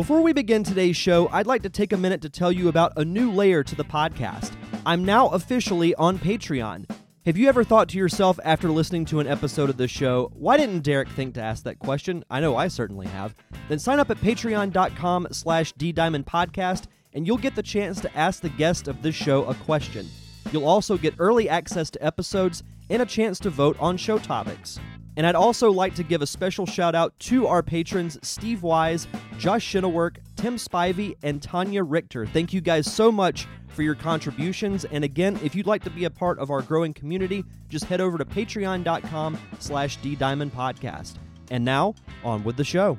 Before we begin today's show, I'd like to take a minute to tell you about a new layer to the podcast. I'm now officially on Patreon. Have you ever thought to yourself after listening to an episode of this show, why didn't Derek think to ask that question? I know I certainly have. Then sign up at patreon.com slash ddiamondpodcast and you'll get the chance to ask the guest of this show a question. You'll also get early access to episodes and a chance to vote on show topics. And I'd also like to give a special shout out to our patrons Steve Wise, Josh Shinnework, Tim Spivey, and Tanya Richter. Thank you guys so much for your contributions. And again, if you'd like to be a part of our growing community, just head over to patreon.com slash ddiamondpodcast. And now, on with the show.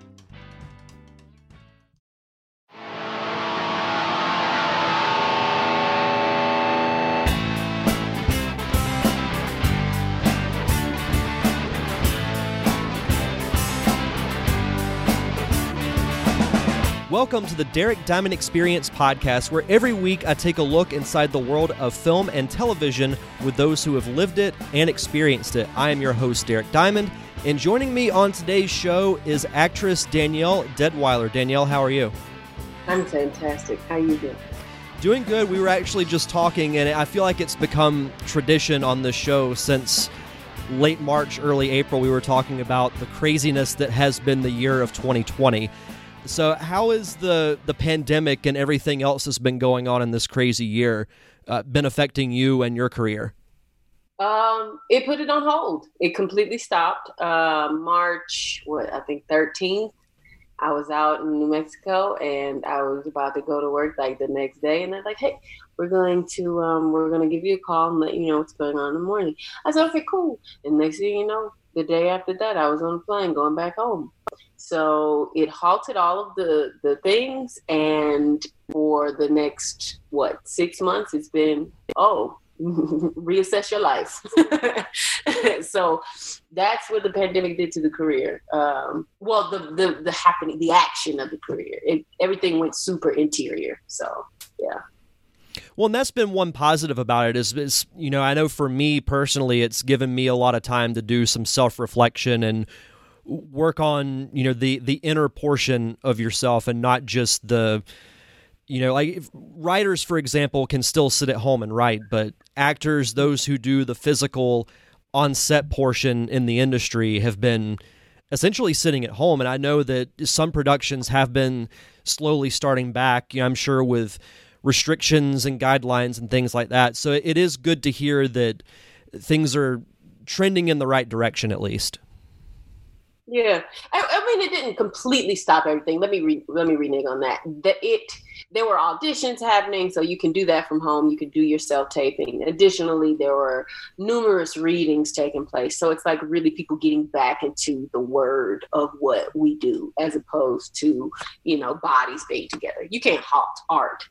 Welcome to the Derek Diamond Experience podcast, where every week I take a look inside the world of film and television with those who have lived it and experienced it. I am your host, Derek Diamond, and joining me on today's show is actress Danielle Deadwyler. Danielle, how are you? I'm fantastic. How are you doing? Doing good. We were actually just talking, and I feel like it's become tradition on this show since late March, early April. We were talking about the craziness that has been the year of 2020. So, how is the the pandemic and everything else that's been going on in this crazy year uh, been affecting you and your career? Um, it put it on hold. It completely stopped. Uh, March, what I think, thirteenth. I was out in New Mexico and I was about to go to work like the next day, and they're like, "Hey, we're going to um, we're going to give you a call and let you know what's going on in the morning." I said, "Okay, cool." And next thing you know, the day after that, I was on a plane going back home. So it halted all of the the things, and for the next what six months, it's been oh reassess your life. so that's what the pandemic did to the career. Um, well, the, the the happening, the action of the career, it, everything went super interior. So yeah. Well, and that's been one positive about it is, is, you know, I know for me personally, it's given me a lot of time to do some self reflection and work on, you know, the the inner portion of yourself and not just the, you know, like writers, for example, can still sit at home and write, but actors, those who do the physical on set portion in the industry, have been essentially sitting at home. And I know that some productions have been slowly starting back. You know, I'm sure with restrictions and guidelines and things like that. So it is good to hear that things are trending in the right direction at least. Yeah, I, I, mean, it didn't completely stop everything. Let me re, let me renege on that. That it there were auditions happening, so you can do that from home. You can do your self taping. Additionally, there were numerous readings taking place. So it's like really people getting back into the word of what we do, as opposed to you know bodies being together. You can't halt art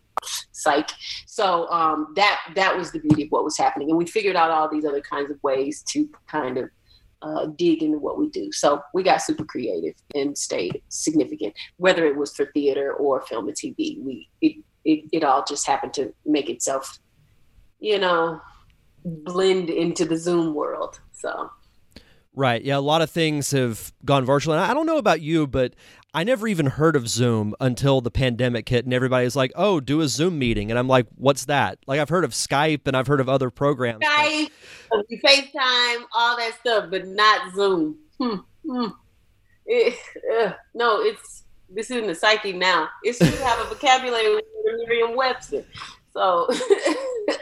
psych so um, that that was the beauty of what was happening and we figured out all these other kinds of ways to kind of uh, dig into what we do. So we got super creative and stayed significant, whether it was for theater or film and TV. We it, it, it all just happened to make itself, you know, blend into the Zoom world. So. Right. Yeah. A lot of things have gone virtual. And I don't know about you, but I never even heard of Zoom until the pandemic hit, and everybody's like, "Oh, do a Zoom meeting," and I'm like, "What's that?" Like I've heard of Skype and I've heard of other programs. Skype, but... FaceTime, all that stuff, but not Zoom. Hmm. Hmm. It, uh, no, it's this is in the psyche now. It should have a vocabulary with Merriam-Webster. So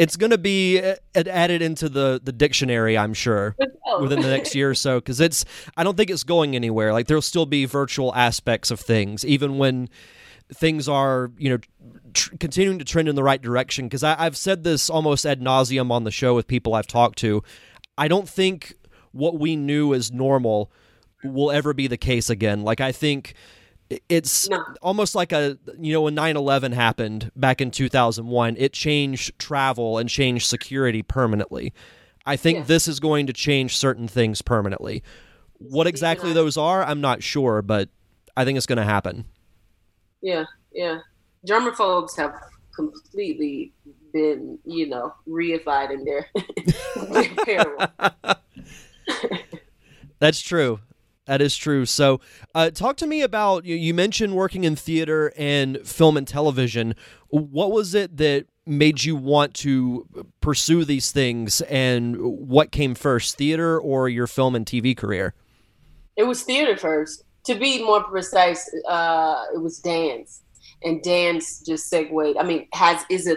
it's going to be uh, added into the the dictionary i'm sure within the next year or so because it's i don't think it's going anywhere. Like there'll still be virtual aspects of things even when things are you know tr- continuing to trend in the right direction. Because i've said this almost ad nauseum on the show with people i've talked to. I don't think what we knew as normal will ever be the case again. Like i think it's no. almost like a you know when 9-11 happened back in 2001 it changed travel and changed security permanently. I think yeah. this is going to change certain things permanently. What exactly those are i'm not sure but i think it's going to happen. Yeah yeah. Germaphobes have completely been you know reified in their, their that's true That is true. So, uh, talk to me about you, you mentioned working in theater and film and television. What was it that made you want to pursue these things, and what came first, theater or your film and TV career? It was theater first. To be more precise, uh, it was dance, and dance just segued. I mean, has is a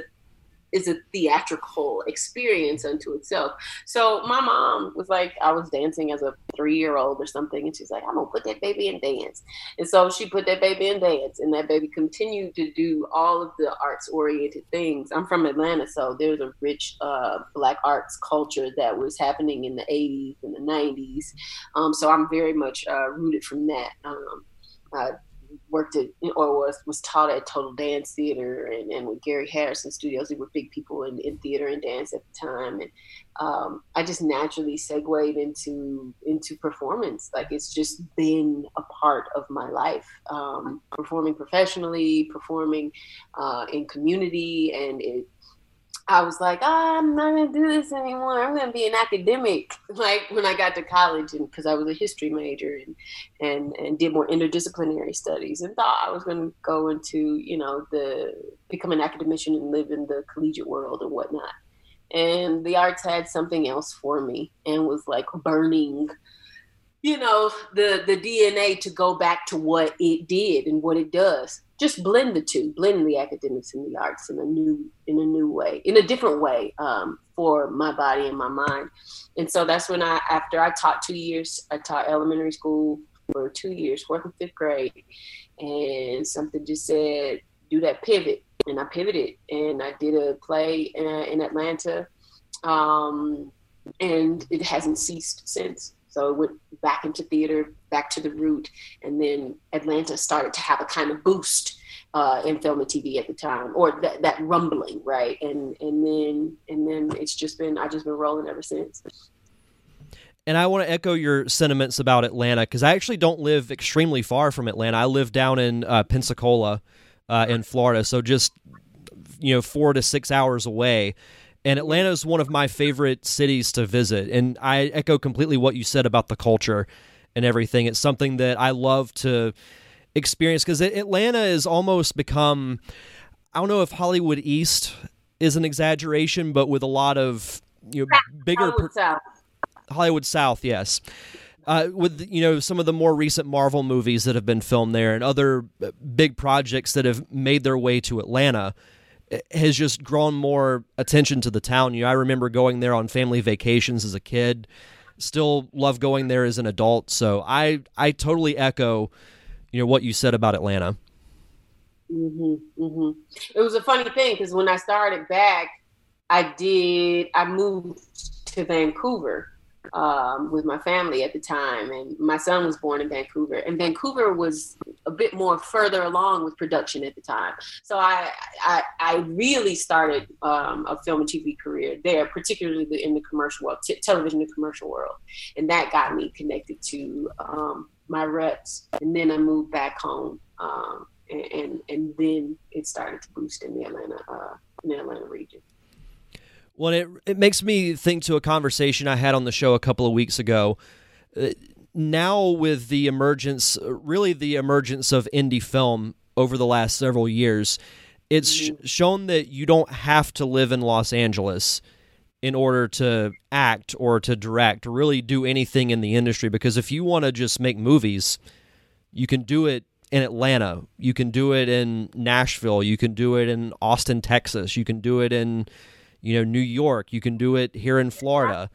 is a theatrical experience unto itself. So my mom was like, I was dancing as a three year old or something, and she's like, I'm gonna put that baby in dance. And so she put that baby in dance, and that baby continued to do all of the arts oriented things. I'm from Atlanta, so there's a rich uh, black arts culture that was happening in the 80s and the 90s. Um, so I'm very much uh, rooted from that. Um, uh, worked at or was was taught at Total Dance Theater and, and with Gary Harrison Studios. They were big people in, in theater and dance at the time, and um, I just naturally segued into into performance. Like it's just been a part of my life, um, performing professionally, performing uh, in community, and it I was like, oh, I'm not gonna do this anymore. I'm gonna be an academic. Like when I got to college, and because I was a history major and and and did more interdisciplinary studies, and thought I was gonna go into you know the become an academician and live in the collegiate world and whatnot. And the arts had something else for me, and was like burning you know the the DNA to go back to what it did and what it does. Just blend the two, blend the academics and the arts in a new in a new way, in a different way um, for my body and my mind. And so that's when I, after I taught two years, I taught elementary school for two years, fourth and fifth grade, and something just said do that pivot, and I pivoted and I did a play in, in Atlanta, um, and it hasn't ceased since. So it went back into theater, back to the root, and then Atlanta started to have a kind of boost uh, in film and TV at the time, or that, that rumbling, right? And and then and then it's just been I just been rolling ever since. And I want to echo your sentiments about Atlanta because I actually don't live extremely far from Atlanta. I live down in uh, Pensacola, uh, in Florida, so just you know four to six hours away and Atlanta is one of my favorite cities to visit. And I echo completely what you said about the culture and everything. It's something that I love to experience because Atlanta has almost become, I don't know if Hollywood East is an exaggeration, but with a lot of you know bigger Hollywood South. Hollywood South, yes. Uh, with you know some of the more recent Marvel movies that have been filmed there and other uh, big projects that have made their way to Atlanta, has just drawn more attention to the town. You know, I remember going there on family vacations as a kid. Still love going there as an adult. So I I totally echo, you know, what you said about Atlanta. hmm hmm It was a funny thing because when I started back, I did I moved to Vancouver um, with my family at the time, and my son was born in Vancouver. And Vancouver was a bit more further along with production at the time, so I I, I really started um, a film and TV career there, particularly in the commercial world, t- television and commercial world, and that got me connected to um, my reps. And then I moved back home, um, and, and, and then it started to boost in the Atlanta uh, in the Atlanta region. Well, it it makes me think to a conversation I had on the show a couple of weeks ago. Uh, now, with the emergence, really the emergence of indie film over the last several years, it's sh- mm-hmm. shown that you don't have to live in Los Angeles in order to act or to direct or really do anything in the industry. Because if you want to just make movies, you can do it in Atlanta, you can do it in Nashville, you can do it in Austin, Texas, you can do it in you know, New York. You can do it here in Florida.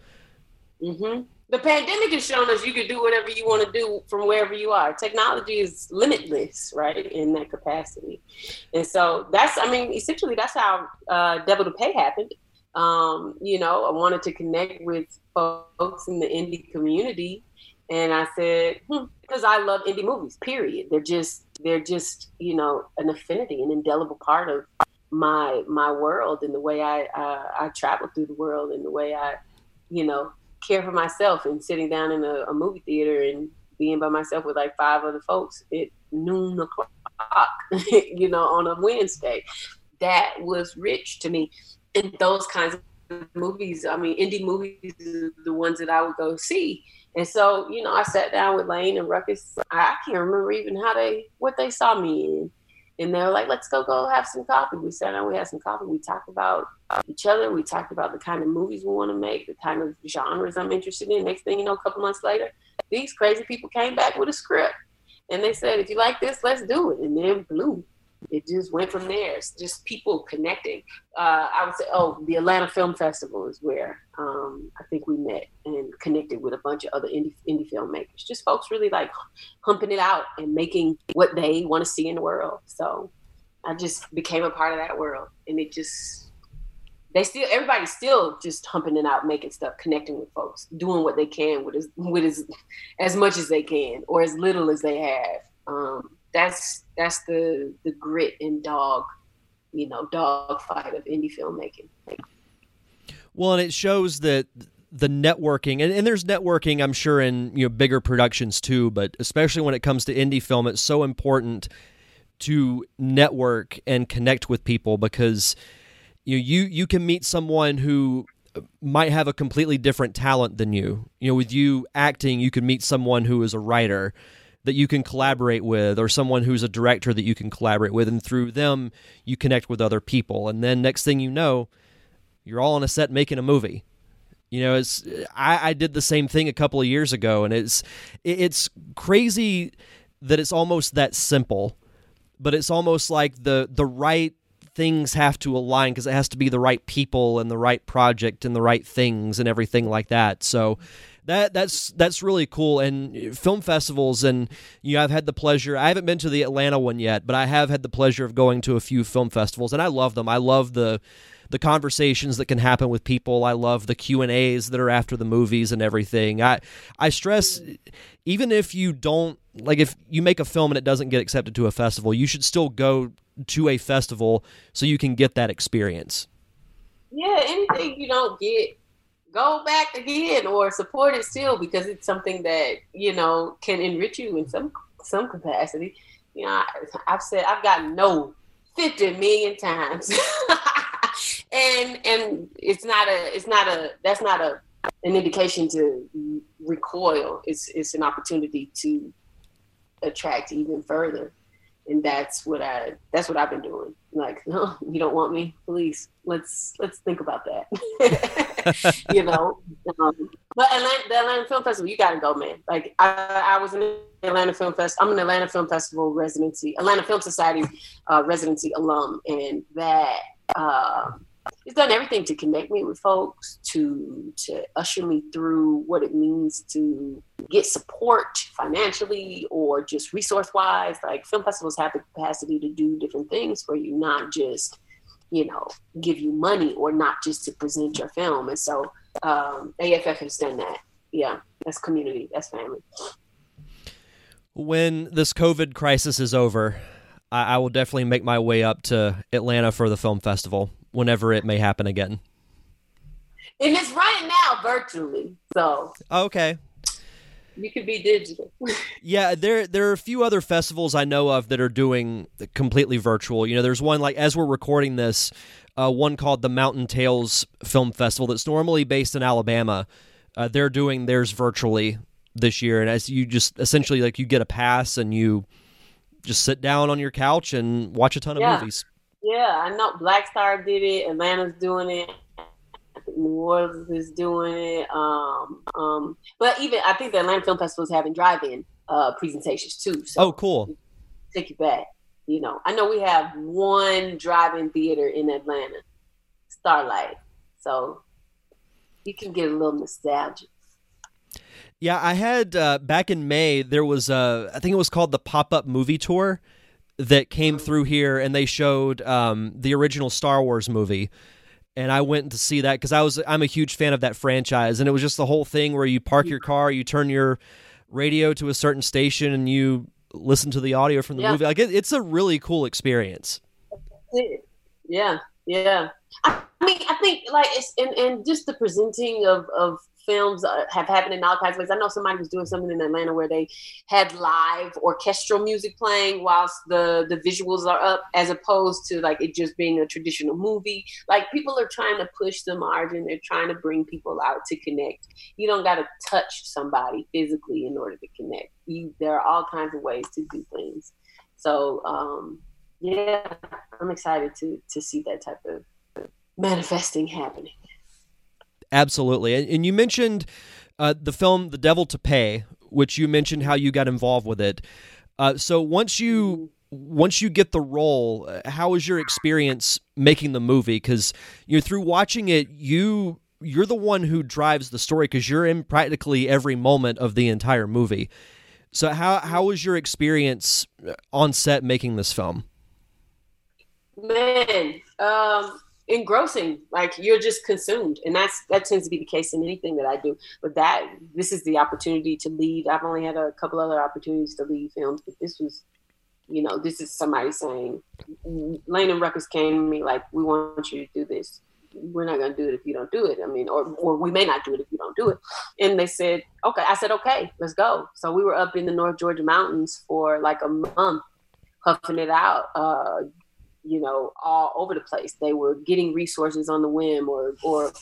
Mm-hmm. The pandemic has shown us you can do whatever you want to do from wherever you are. Technology is limitless, right, in that capacity. And so that's, I mean, essentially that's how uh, Devil to Pay happened. Um, you know, I wanted to connect with folks in the indie community. And I said, because hmm, I love indie movies, period. They're just, they're just, you know, an affinity, an indelible part of my my world and the way I uh, I travel through the world and the way I, you know, care for myself and sitting down in a, a movie theater and being by myself with like five other folks at noon o'clock, you know, on a Wednesday. That was rich to me. And those kinds of movies, I mean, indie movies, the ones that I would go see. And so, you know, I sat down with Lane and Ruckus. I can't remember even how they what they saw me in. And they were like, let's go go have some coffee. We sat down, we had some coffee. We talked about uh, each other. We talked about the kind of movies we want to make, the kind of genres I'm interested in. Next thing you know, a couple months later, these crazy people came back with a script. And they said, if you like this, let's do it. And then blew it just went from there. It's just people connecting. Uh, I would say, oh, the Atlanta Film Festival is where um, I think we met and connected with a bunch of other indie indie filmmakers. Just folks really like humping it out and making what they want to see in the world. So I just became a part of that world, and it just they still everybody's still just humping it out, making stuff, connecting with folks, doing what they can with as with as as much as they can or as little as they have. Um, that's that's the the grit and dog, you know, dog fight of indie filmmaking. Well, and it shows that the networking and, and there's networking i'm sure in you know bigger productions too but especially when it comes to indie film it's so important to network and connect with people because you know, you you can meet someone who might have a completely different talent than you you know with you acting you can meet someone who is a writer that you can collaborate with or someone who's a director that you can collaborate with and through them you connect with other people. And then next thing you know you're all on a set making a movie. You know it's i, I did the same thing a couple of years ago and it's it's crazy that it's almost that simple but it's almost like the the right things have to align because it has to be the right people and the right project and the right things and everything like that. So that that's that's really cool. And film festivals and you know I've had the pleasure I haven't been to the Atlanta one yet but I have had the pleasure of going to a few film festivals and I love them. I love the the conversations that can happen with people. I love the Q&As that are after the movies and everything. I I stress even if you don't like if you make a film and it doesn't get accepted to a festival you should still go to a festival so you can get that experience. Yeah anything you don't get go back again or support it still because it's something that you know can enrich you in some some capacity. You know, I, have said I've gotten no fifty million times, and and it's not a it's not a that's not a an indication to recoil. It's it's an opportunity to attract even further and that's what I that's what I've been doing. Like, no, you don't want me, please. Let's let's think about that. you know, um, but Atlanta, the Atlanta Film Festival, you got to go, man. Like, I, I was in the Atlanta Film Fest. I'm an Atlanta Film Festival residency, Atlanta Film Society uh, residency alum, and that. Uh, it's done everything to connect me with folks, to to usher me through what it means to get support financially or just resource wise. Like film festivals have the capacity to do different things for you, not just you know give you money or not just to present your film. And so um, AFF has done that. Yeah, that's community, that's family. When this COVID crisis is over, I, I will definitely make my way up to Atlanta for the film festival whenever it may happen again. And it's right now virtually. So okay, you can be digital. yeah, there there are a few other festivals I know of that are doing completely virtual. You know, there's one like as we're recording this, uh, one called the Mountain Tales Film Festival that's normally based in Alabama. Uh, they're doing theirs virtually this year, and as you just essentially like you get a pass and you just sit down on your couch and watch a ton of yeah. movies. Yeah, I know Black Star did it. Atlanta's doing it. New Orleans is doing it. Um, um, but even I think the Atlanta Film Festival is having drive-in uh, presentations too. So oh, cool. Take you back. You know, I know we have one drive-in theater in Atlanta, Starlight. So you can get a little nostalgic. Yeah, I had uh, back in May. There was a, I think it was called the Pop Up Movie Tour that came through here, and they showed um, the original Star Wars movie. And I went to see that because I was I'm a huge fan of that franchise, and it was just the whole thing where you park your car, you turn your radio to a certain station, and you listen to the audio from the yeah. movie. Like it, it's a really cool experience. Yeah, yeah. I mean, I think like it's and, and just the presenting of of films uh, have happened in all kinds of ways. I know somebody was doing something in Atlanta where they had live orchestral music playing whilst the the visuals are up, as opposed to like it just being a traditional movie. Like people are trying to push the margin. They're trying to bring people out to connect. You don't got to touch somebody physically in order to connect. You, there are all kinds of ways to do things. So um, yeah, I'm excited to to see that type of manifesting happening. Absolutely. And, and you mentioned uh, the film The Devil to Pay, which you mentioned how you got involved with it. Uh, so once you once you get the role, uh, how was your experience making the movie? Because you know through watching it, you you're the one who drives the story because you're in practically every moment of the entire movie. So how how was your experience uh, on set making this film? Man, um, engrossing like you're just consumed. And that's that tends to be the case in anything that i do. But that this is the opportunity to lead i've only had a couple other opportunities to lead films but this was you know this is somebody saying lane and ruckus came to me like we want you to do this. We're not going to do it if you don't do it. I mean or, or we may not do it if you don't do it. And they said okay. I said okay let's go. So we were up in the north georgia mountains for like a month huffing it out uh, you know, all over the place. They were getting resources on the whim or, or,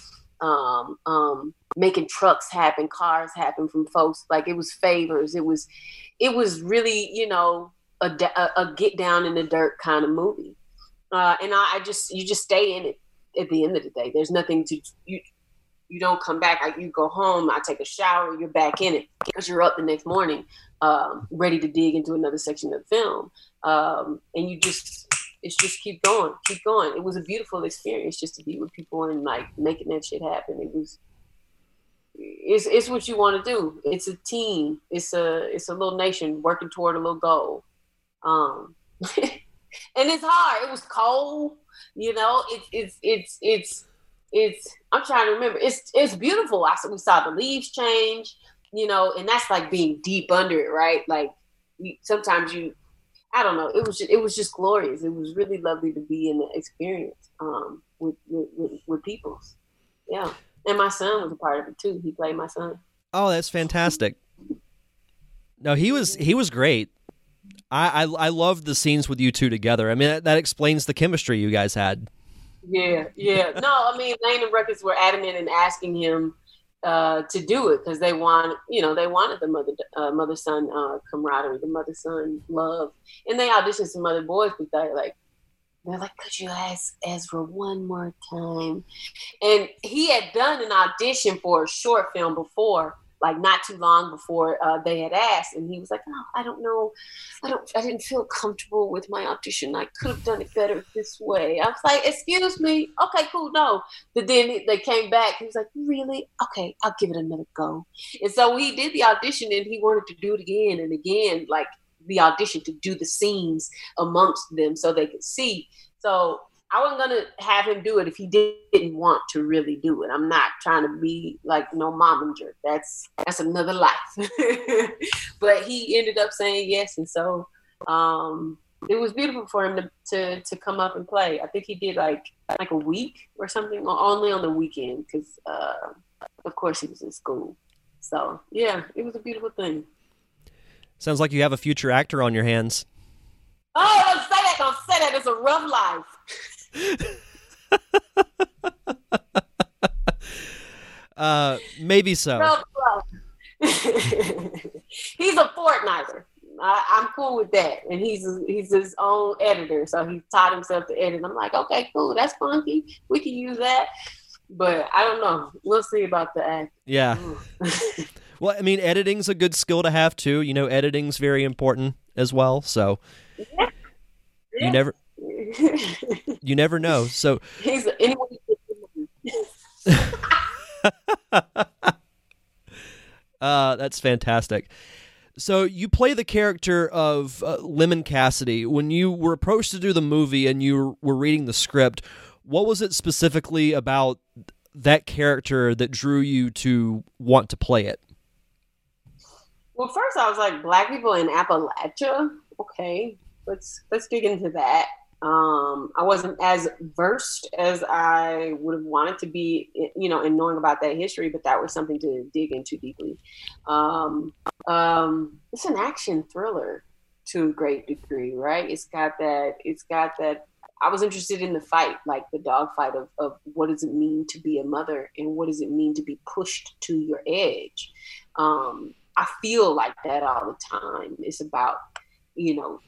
um, um, making trucks happen, cars happen from folks. Like it was favors. It was, it was really, you know, a, a, a get down in the dirt kind of movie. Uh, and I, I, just, you just stay in it at the end of the day. There's nothing to, you, you don't come back. Like you go home, I take a shower, you're back in it because you're up the next morning, um, ready to dig into another section of the film. Um, and you just, it's just keep going, keep going. It was a beautiful experience just to be with people and like making that shit happen. It was it's it's what you want to do. It's a team. It's a it's a little nation working toward a little goal. Um and it's hard. It was cold, you know. It's it's it's it's it's I'm trying to remember. It's it's beautiful. I we saw the leaves change, you know, and that's like being deep under it, right? Like sometimes you I don't know. It was just, it was just glorious. It was really lovely to be in the experience um, with, with, with with people. Yeah, and my son was a part of it too. He played my son. Oh, that's fantastic. No, he was he was great. I I, I loved the scenes with you two together. I mean, that, that explains the chemistry you guys had. Yeah, yeah. No, I mean, Lane and Ruckus were adamant in asking him uh, to do it because they want, you know, they wanted the mother uh, mother son uh, camaraderie, the mother son love, and they auditioned some other boys, but they like they're like, could you ask Ezra one more time? And he had done an audition for a short film before, like not too long before uh, they had asked, and he was like, "No, I don't know, I don't, I didn't feel comfortable with my audition. I could have done it better this way." I was like, "Excuse me, okay, cool, no." But then they came back. He was like, "Really? Okay, I'll give it another go." And so he did the audition, and he wanted to do it again and again, like the audition to do the scenes amongst them so they could see. So I wasn't gonna have him do it if he didn't want to really do it. I'm not trying to be like no momager. That's that's another life. but he ended up saying yes, and so um, it was beautiful for him to, to to come up and play. I think he did like like a week or something, only on the weekend because uh, of course he was in school. So yeah, it was a beautiful thing. Sounds like you have a future actor on your hands. Oh, don't say that! Don't say that! It's a rough life. uh, maybe so. he's a Fortniter. I, am cool with that, and he's he's his own editor, so he taught himself to edit. I'm like, okay, cool, that's funky. We can use that, but I don't know. We'll see about the act. Yeah. well, I mean, editing's a good skill to have too. You know, editing's very important as well. So yeah. Yeah. you you never know. So he's uh, that's fantastic. So you play the character of uh, Lemon Cassidy. When you were approached to do the movie and you were reading the script, what was it specifically about that character that drew you to want to play it? Well, first I was like, black people in Appalachia. Okay, let's let's dig into that. Um, I wasn't as versed as I would have wanted to be, you know, in knowing about that history, but that was something to dig into deeply. Um, um, it's an action thriller to a great degree, right? It's got that. It's got that. I was interested in the fight, like the dogfight of, of what does it mean to be a mother and what does it mean to be pushed to your edge. Um, I feel like that all the time. It's about, you know,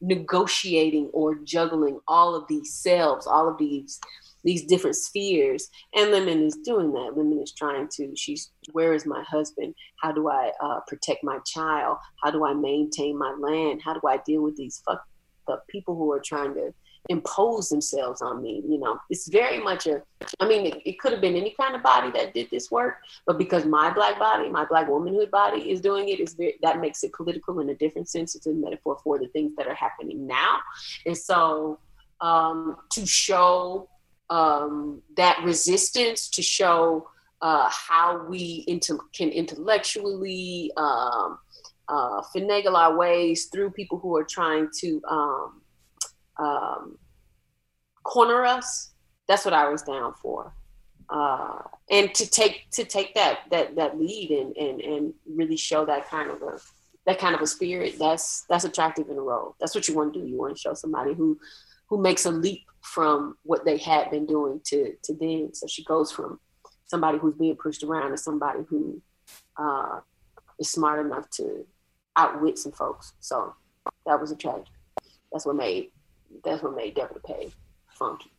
negotiating or juggling all of these selves, all of these these different spheres. And Lemon is doing that. Lemon is trying to. She's where is my husband? How do I uh, protect my child? How do I maintain my land? How do I deal with these fuck up people who are trying to impose themselves on me. You know, it's very much a, I mean, it, it, could have been any kind of body that did this work, but because my black body, my black womanhood body is doing it, is that makes it political in a different sense. It's a metaphor for the things that are happening now. And so um, to show um, that resistance, to show uh, how we inter- can intellectually um, uh, finagle our ways through people who are trying to um, um, corner us. That's what I was down for. Uh, and to take to take that that that lead and, and and really show that kind of a that kind of a spirit that's that's attractive in a role. That's what you want to do. You want to show somebody who who makes a leap from what they had been doing to to then. So she goes from somebody who's being pushed around to somebody who uh, is smart enough to outwit some folks. So that was a attractive. That's what made that's what made Devil to Pay funky.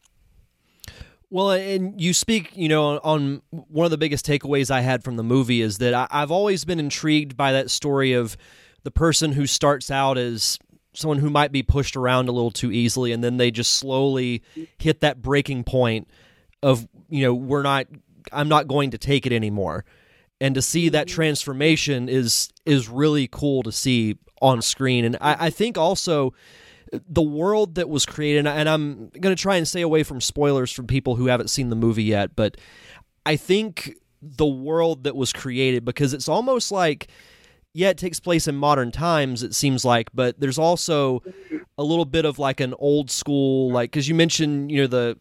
Well, and you speak, you know, on one of the biggest takeaways I had from the movie is that I've always been intrigued by that story of the person who starts out as someone who might be pushed around a little too easily, and then they just slowly hit that breaking point of, you know, we're not, I'm not going to take it anymore. And to see that mm-hmm. transformation is is really cool to see on screen. And I, I think also the world that was created, and I'm going to try and stay away from spoilers from people who haven't seen the movie yet, but I think the world that was created, because it's almost like, yeah, it takes place in modern times, it seems like, but there's also a little bit of like an old school, like, because you mentioned, you know, the,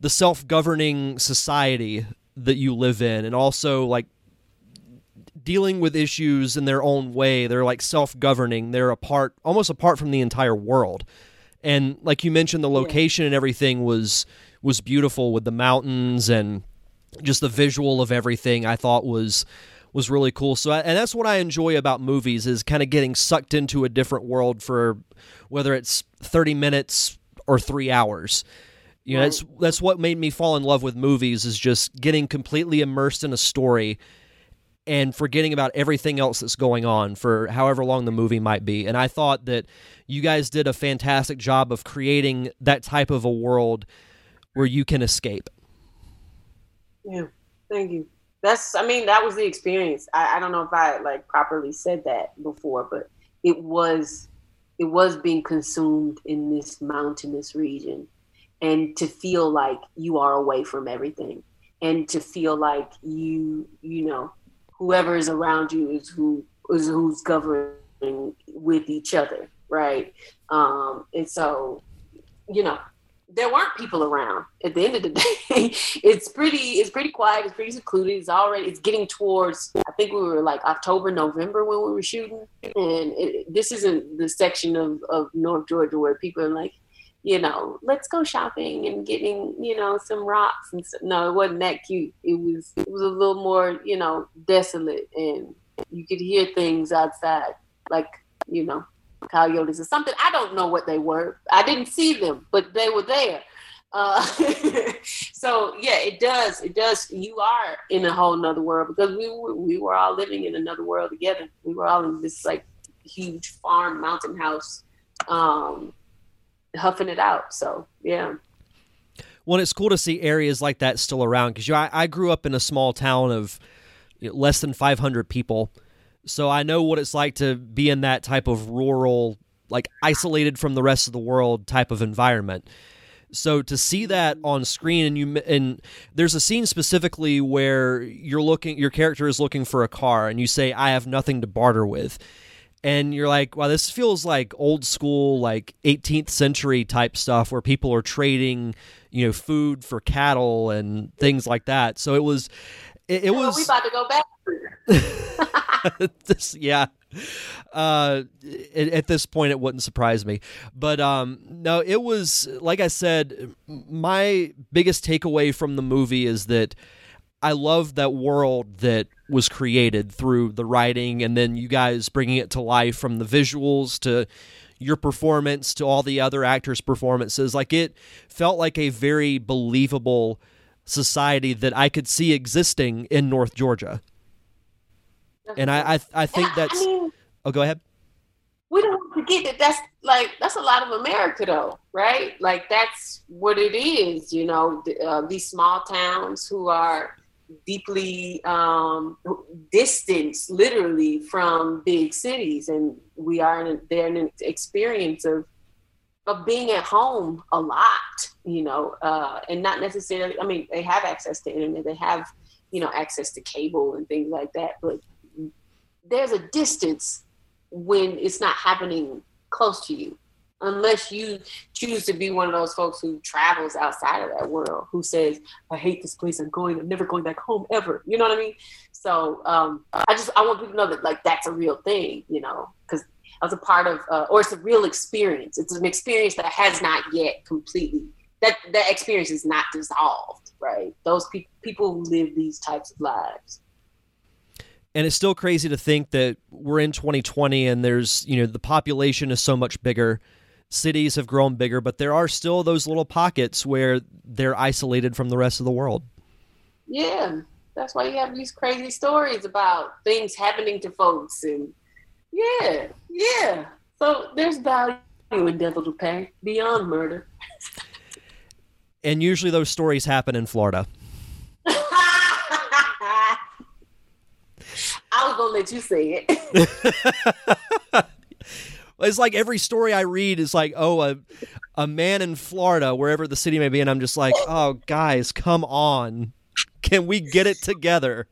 the self governing society that you live in, and also like dealing with issues in their own way. They're like self-governing. They're apart, almost apart from the entire world. And like you mentioned, the location and everything was was beautiful with the mountains and just the visual of everything. I thought was was really cool. So, and that's what I enjoy about movies is kind of getting sucked into a different world for whether it's thirty minutes or three hours. You know, that's that's what made me fall in love with movies is just getting completely immersed in a story and forgetting about everything else that's going on for however long the movie might be. And I thought that you guys did a fantastic job of creating that type of a world where you can escape. Yeah, thank you. That's, I mean, that was the experience. I, I don't know if I like properly said that before, but it was, it was being consumed in this mountainous region, and to feel like you are away from everything, and to feel like you, you know, whoever is around you is who is who's governing with each other, right? Um, and so, you know, there weren't people around at the end of the day. it's pretty, it's pretty quiet. It's pretty secluded. It's already, it's getting towards. I think we were like October, November when we were shooting, and it, this isn't the section of of North Georgia where people are like, you know, let's go shopping and getting, you know, some rocks and so, no, it wasn't that cute. It was it was a little more, you know, desolate and you could hear things outside, like, you know, coyotes or something. I don't know what they were. I didn't see them, but they were there. Uh, so yeah, it does. It does. You are in a whole nother world because we were, we were all living in another world together. We were all in this like huge farm mountain house. Um, huffing it out. So yeah. Well, it's cool to see areas like that still around because I, I grew up in a small town of you know, less than 500 people, so I know what it's like to be in that type of rural, like isolated from the rest of the world type of environment. So to see that on screen and you and there's a scene specifically where you're looking your character is looking for a car and you say I have nothing to barter with and you're like, wow, this feels like old school, like 18th century type stuff where people are trading, you know, food for cattle and things like that. So it was, it, it was. we about to go back. this, yeah. Uh, at, at, this point, it wouldn't surprise me. But um, no, it was like I said. My biggest takeaway from the movie is that I love that world that was created through the writing and then you guys bringing it to life from the visuals to your performance to all the other actors' performances. Like it felt like a very believable society that I could see existing in North Georgia. And I I, I think yeah, that's. I mean, oh, go ahead. We don't forget that that's like that's a lot of America, though, right? Like that's what it is. You know, uh, these small towns who are deeply um, distanced literally from big cities. And we are in they're in an experience of of being at home a lot you know uh, and not necessarily i mean they have access to internet they have you know access to cable and things like that but there's a distance when it's not happening close to you unless you choose to be one of those folks who travels outside of that world, who says, "I hate this place. I'm going. I'm never going back home ever." You know what I mean? So um, I just I want people to know that like that's a real thing. You know, because as a part of, uh, or it's a real experience. It's an experience that has not yet completely that that experience is not dissolved. Right? Those pe- people who live these types of lives and it's still crazy to think that we're in 2020 and there's you know the population is so much bigger cities have grown bigger, but there are still those little pockets where they're isolated from the rest of the world. Yeah, that's why you have these crazy stories about things happening to folks, and yeah, yeah. So there's value in Devil to Pay beyond murder. and usually those stories happen in Florida. I was gonna let you say it. It's like every story I read is like, oh, a a man in Florida, wherever the city may be, and I'm just like, oh, guys, come on, can we get it together?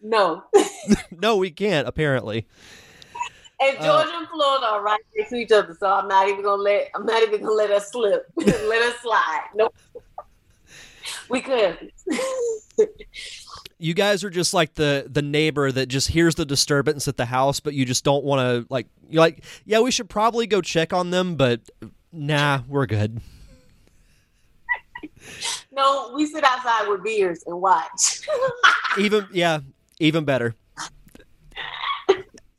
No. no, we can't. Apparently. And uh, Georgia uh, and Florida are right next to each other, so I'm not even gonna let I'm not even gonna let us slip, let us slide. Nope. We could you guys are just like the the neighbor that just hears the disturbance at the house, but you just don't want to like. You're like, yeah, we should probably go check on them, but nah, we're good. No, we sit outside with beers and watch. even yeah, even better.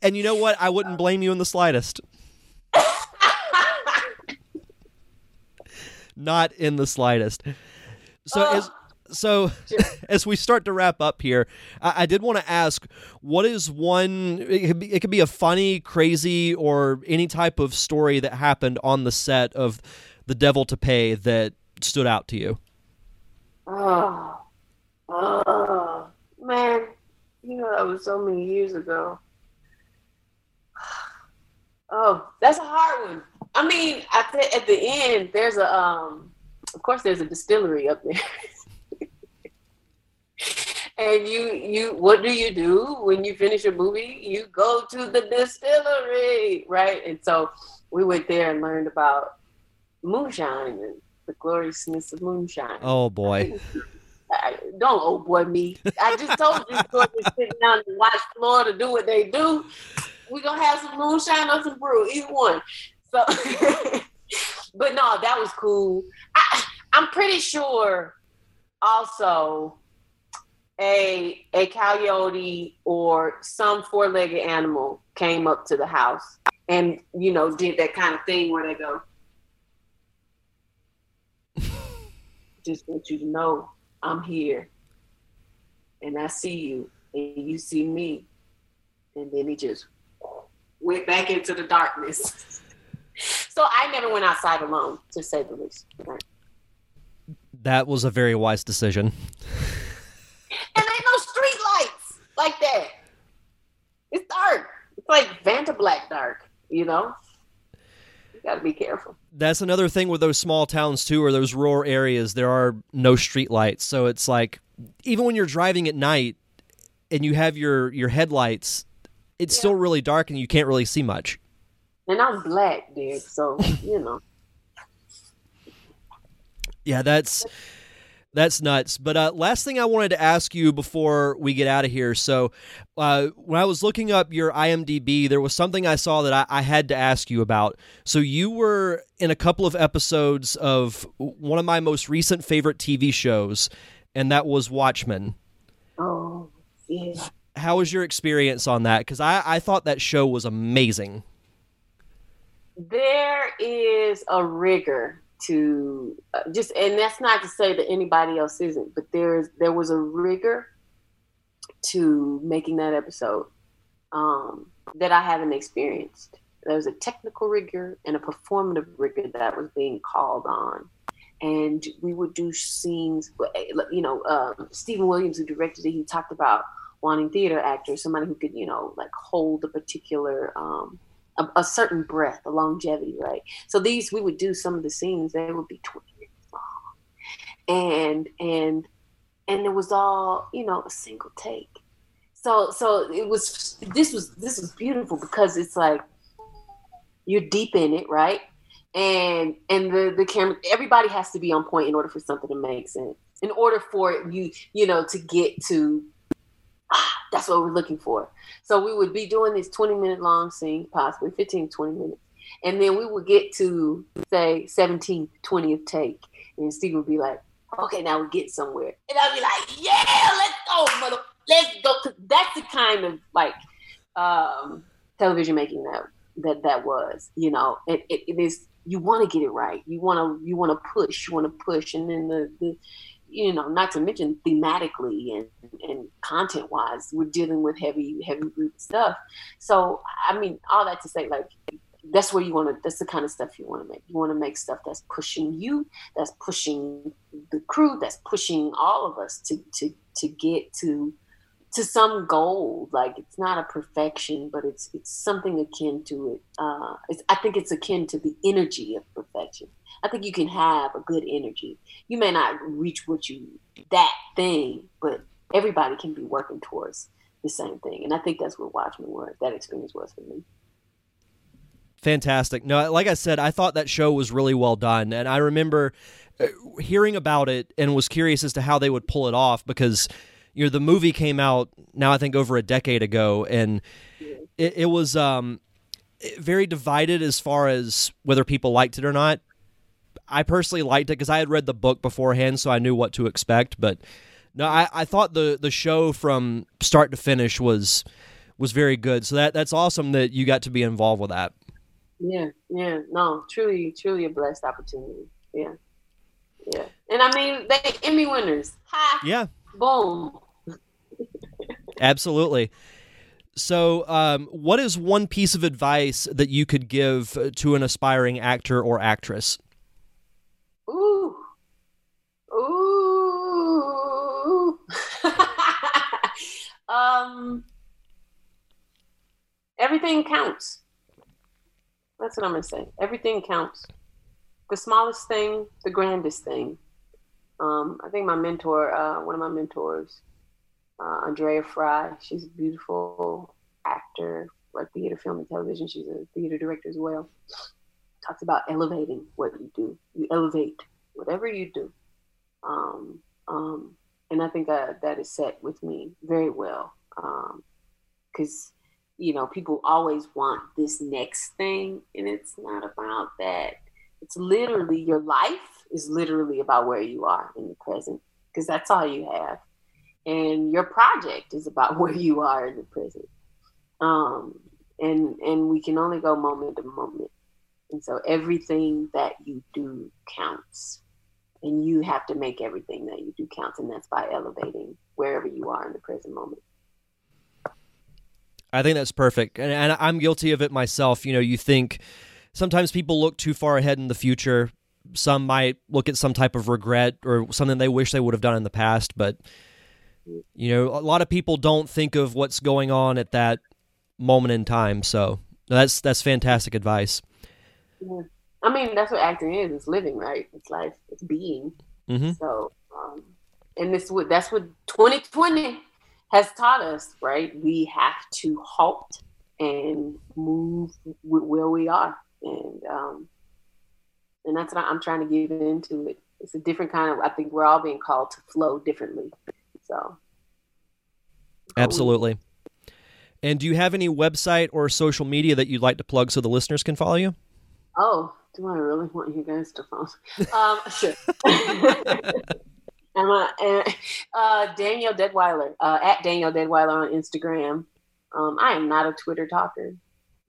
And you know what? I wouldn't blame you in the slightest. Not in the slightest. So uh, as so as we start to wrap up here, I, I did want to ask, what is one? It could, be, it could be a funny, crazy, or any type of story that happened on the set of The Devil to Pay that stood out to you. Oh, oh man, you know that was so many years ago. Oh, that's a hard one. I mean, at the, at the end, there's a um, of course, there's a distillery up there. and you you what do you do when you finish a movie? You go to the distillery right? And so we went there and learned about moonshine and the gloriousness of moonshine. Oh boy. I, don't oh boy me. I just told you to sit down and watch florida do what they do. We're gonna have some moonshine or some brew either one. So but no that was cool. I, i'm pretty sure also a a coyote or some four-legged animal came up to the house and you know did that kind of thing where they go just want you to know i'm here and i see you and you see me. And then he just went back into the darkness. So i never went outside alone to say the least. That was a very wise decision and ain't no street lights like that. It's dark. It's like Vantablack dark, you know? You gotta be careful. That's another thing with those small towns too, or those rural areas, there are no street lights. So it's like even when you're driving at night and you have your, your headlights it's yeah. still really dark and you can't really see much. And I'm black, dude. So you know. Yeah, that's that's nuts. But uh, last thing I wanted to ask you before we get out of here. So, uh, when I was looking up your IMDb, there was something I saw that I, I, had to ask you about. So, you were in a couple of episodes of one of my most recent favorite TV shows, and that was Watchmen. Oh, yeah. How was your experience on that? Because I, I thought that show was amazing. There is a rigor to uh, just and that's not to say that anybody else isn't but there's there was a rigor to making that episode um, that i haven't experienced. There was a technical rigor and a performative rigor that was being called on. And we would do scenes eh, you know um, stephen williams who directed it he talked about wanting theater actors somebody who could you know like hold a particular um, a, a, certain breath, a longevity, right? So these we would do some of the scenes, they would be 20 minutes long. And and and it was all, you know, a single take. So so it was this was this was beautiful because it's like you're deep in it, right? And and the the camera everybody has to be on point in order for something to make sense. In order for you, you know, to get to that's what we're looking for. So we would be doing these 20 minute long scene, possibly 15, 20 minutes. And then we would get to say 17th, 20th take. And Steve would be like, okay, now we get somewhere. And I'd be like, yeah, let's go, mother, let's go. That's the kind of like um, television making that that that was, you know, it, it, it is, you want to get it right. You want to, you want to push, you want to push. And then the, the, you know, not to mention thematically and, and content wise, we're dealing with heavy, heavy group stuff. So, I mean, all that to say, like, that's where you want to, that's the kind of stuff you want to make. You want to make stuff that's pushing you, that's pushing the crew, that's pushing all of us to, to, to get to, to some goal. Like it's not a perfection, but it's, it's something akin to it. Uh, it's, I think it's akin to the energy of I think you can have a good energy. You may not reach what you that thing, but everybody can be working towards the same thing. And I think that's what Watchmen was. That experience was for me. Fantastic. No, like I said, I thought that show was really well done, and I remember uh, hearing about it and was curious as to how they would pull it off because you know the movie came out now I think over a decade ago, and it, it was um, very divided as far as whether people liked it or not. I personally liked it because I had read the book beforehand, so I knew what to expect. But no, I, I thought the the show from start to finish was was very good. So that that's awesome that you got to be involved with that. Yeah, yeah, no, truly, truly a blessed opportunity. Yeah, yeah, and I mean they Emmy winners. Ha! Yeah. Boom. Absolutely. So, um, what is one piece of advice that you could give to an aspiring actor or actress? Ooh. Ooh. um everything counts. That's what I'm gonna say. Everything counts. The smallest thing, the grandest thing. Um, I think my mentor, uh, one of my mentors, uh, Andrea Frye, she's a beautiful actor, like theater, film, and television. She's a theater director as well talks about elevating what you do. You elevate whatever you do. Um, um, and I think that that is set with me very well. Because, um, you know, people always want this next thing, and it's not about that. It's literally your life is literally about where you are in the present, because that's all you have. And your project is about where you are in the present. Um, and and we can only go moment to moment and so everything that you do counts. And you have to make everything that you do count. And that's by elevating wherever you are in the present moment. I think that's perfect. And, and I'm guilty of it myself. You know, you think sometimes people look too far ahead in the future. Some might look at some type of regret or something they wish they would have done in the past. But, you know, a lot of people don't think of what's going on at that moment in time. So that's that's fantastic advice. Yeah. I mean, that's what acting is. It's living, right? It's life. It's being. Mm-hmm. So, um, and this what that's what 2020 has taught us, right? We have to halt and move where we are. And um, and that's what I'm trying to get into it. It's a different kind of. I think we're all being called to flow differently. So absolutely. And do you have any website or social media that you'd like to plug so the listeners can follow you? Oh, do I really want you guys to follow? Um, sure. I'm a, uh, Danielle Deadwyler uh, at Danielle Deadwyler on Instagram. Um, I am not a Twitter talker,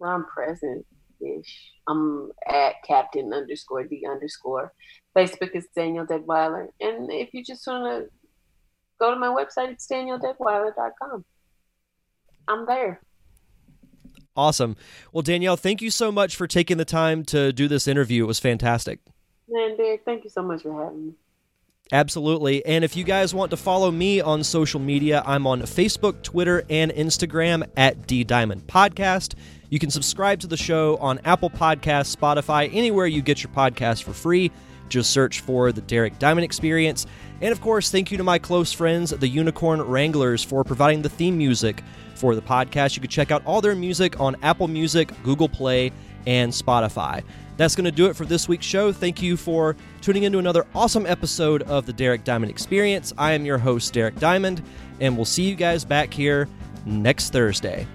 but I'm present ish. I'm at Captain underscore D underscore. Facebook is Danielle Deadwyler. And if you just want to go to my website, it's danielledeadwyler.com. I'm there. Awesome. Well, Danielle, thank you so much for taking the time to do this interview. It was fantastic. Man, Derek, thank you so much for having me. Absolutely. And if you guys want to follow me on social media, I'm on Facebook, Twitter, and Instagram at D Diamond Podcast. You can subscribe to the show on Apple Podcasts, Spotify, anywhere you get your podcast for free. Just search for the Derek Diamond Experience. And of course, thank you to my close friends, the Unicorn Wranglers, for providing the theme music for the podcast. You can check out all their music on Apple Music, Google Play, and Spotify. That's going to do it for this week's show. Thank you for tuning into another awesome episode of the Derek Diamond Experience. I am your host, Derek Diamond, and we'll see you guys back here next Thursday.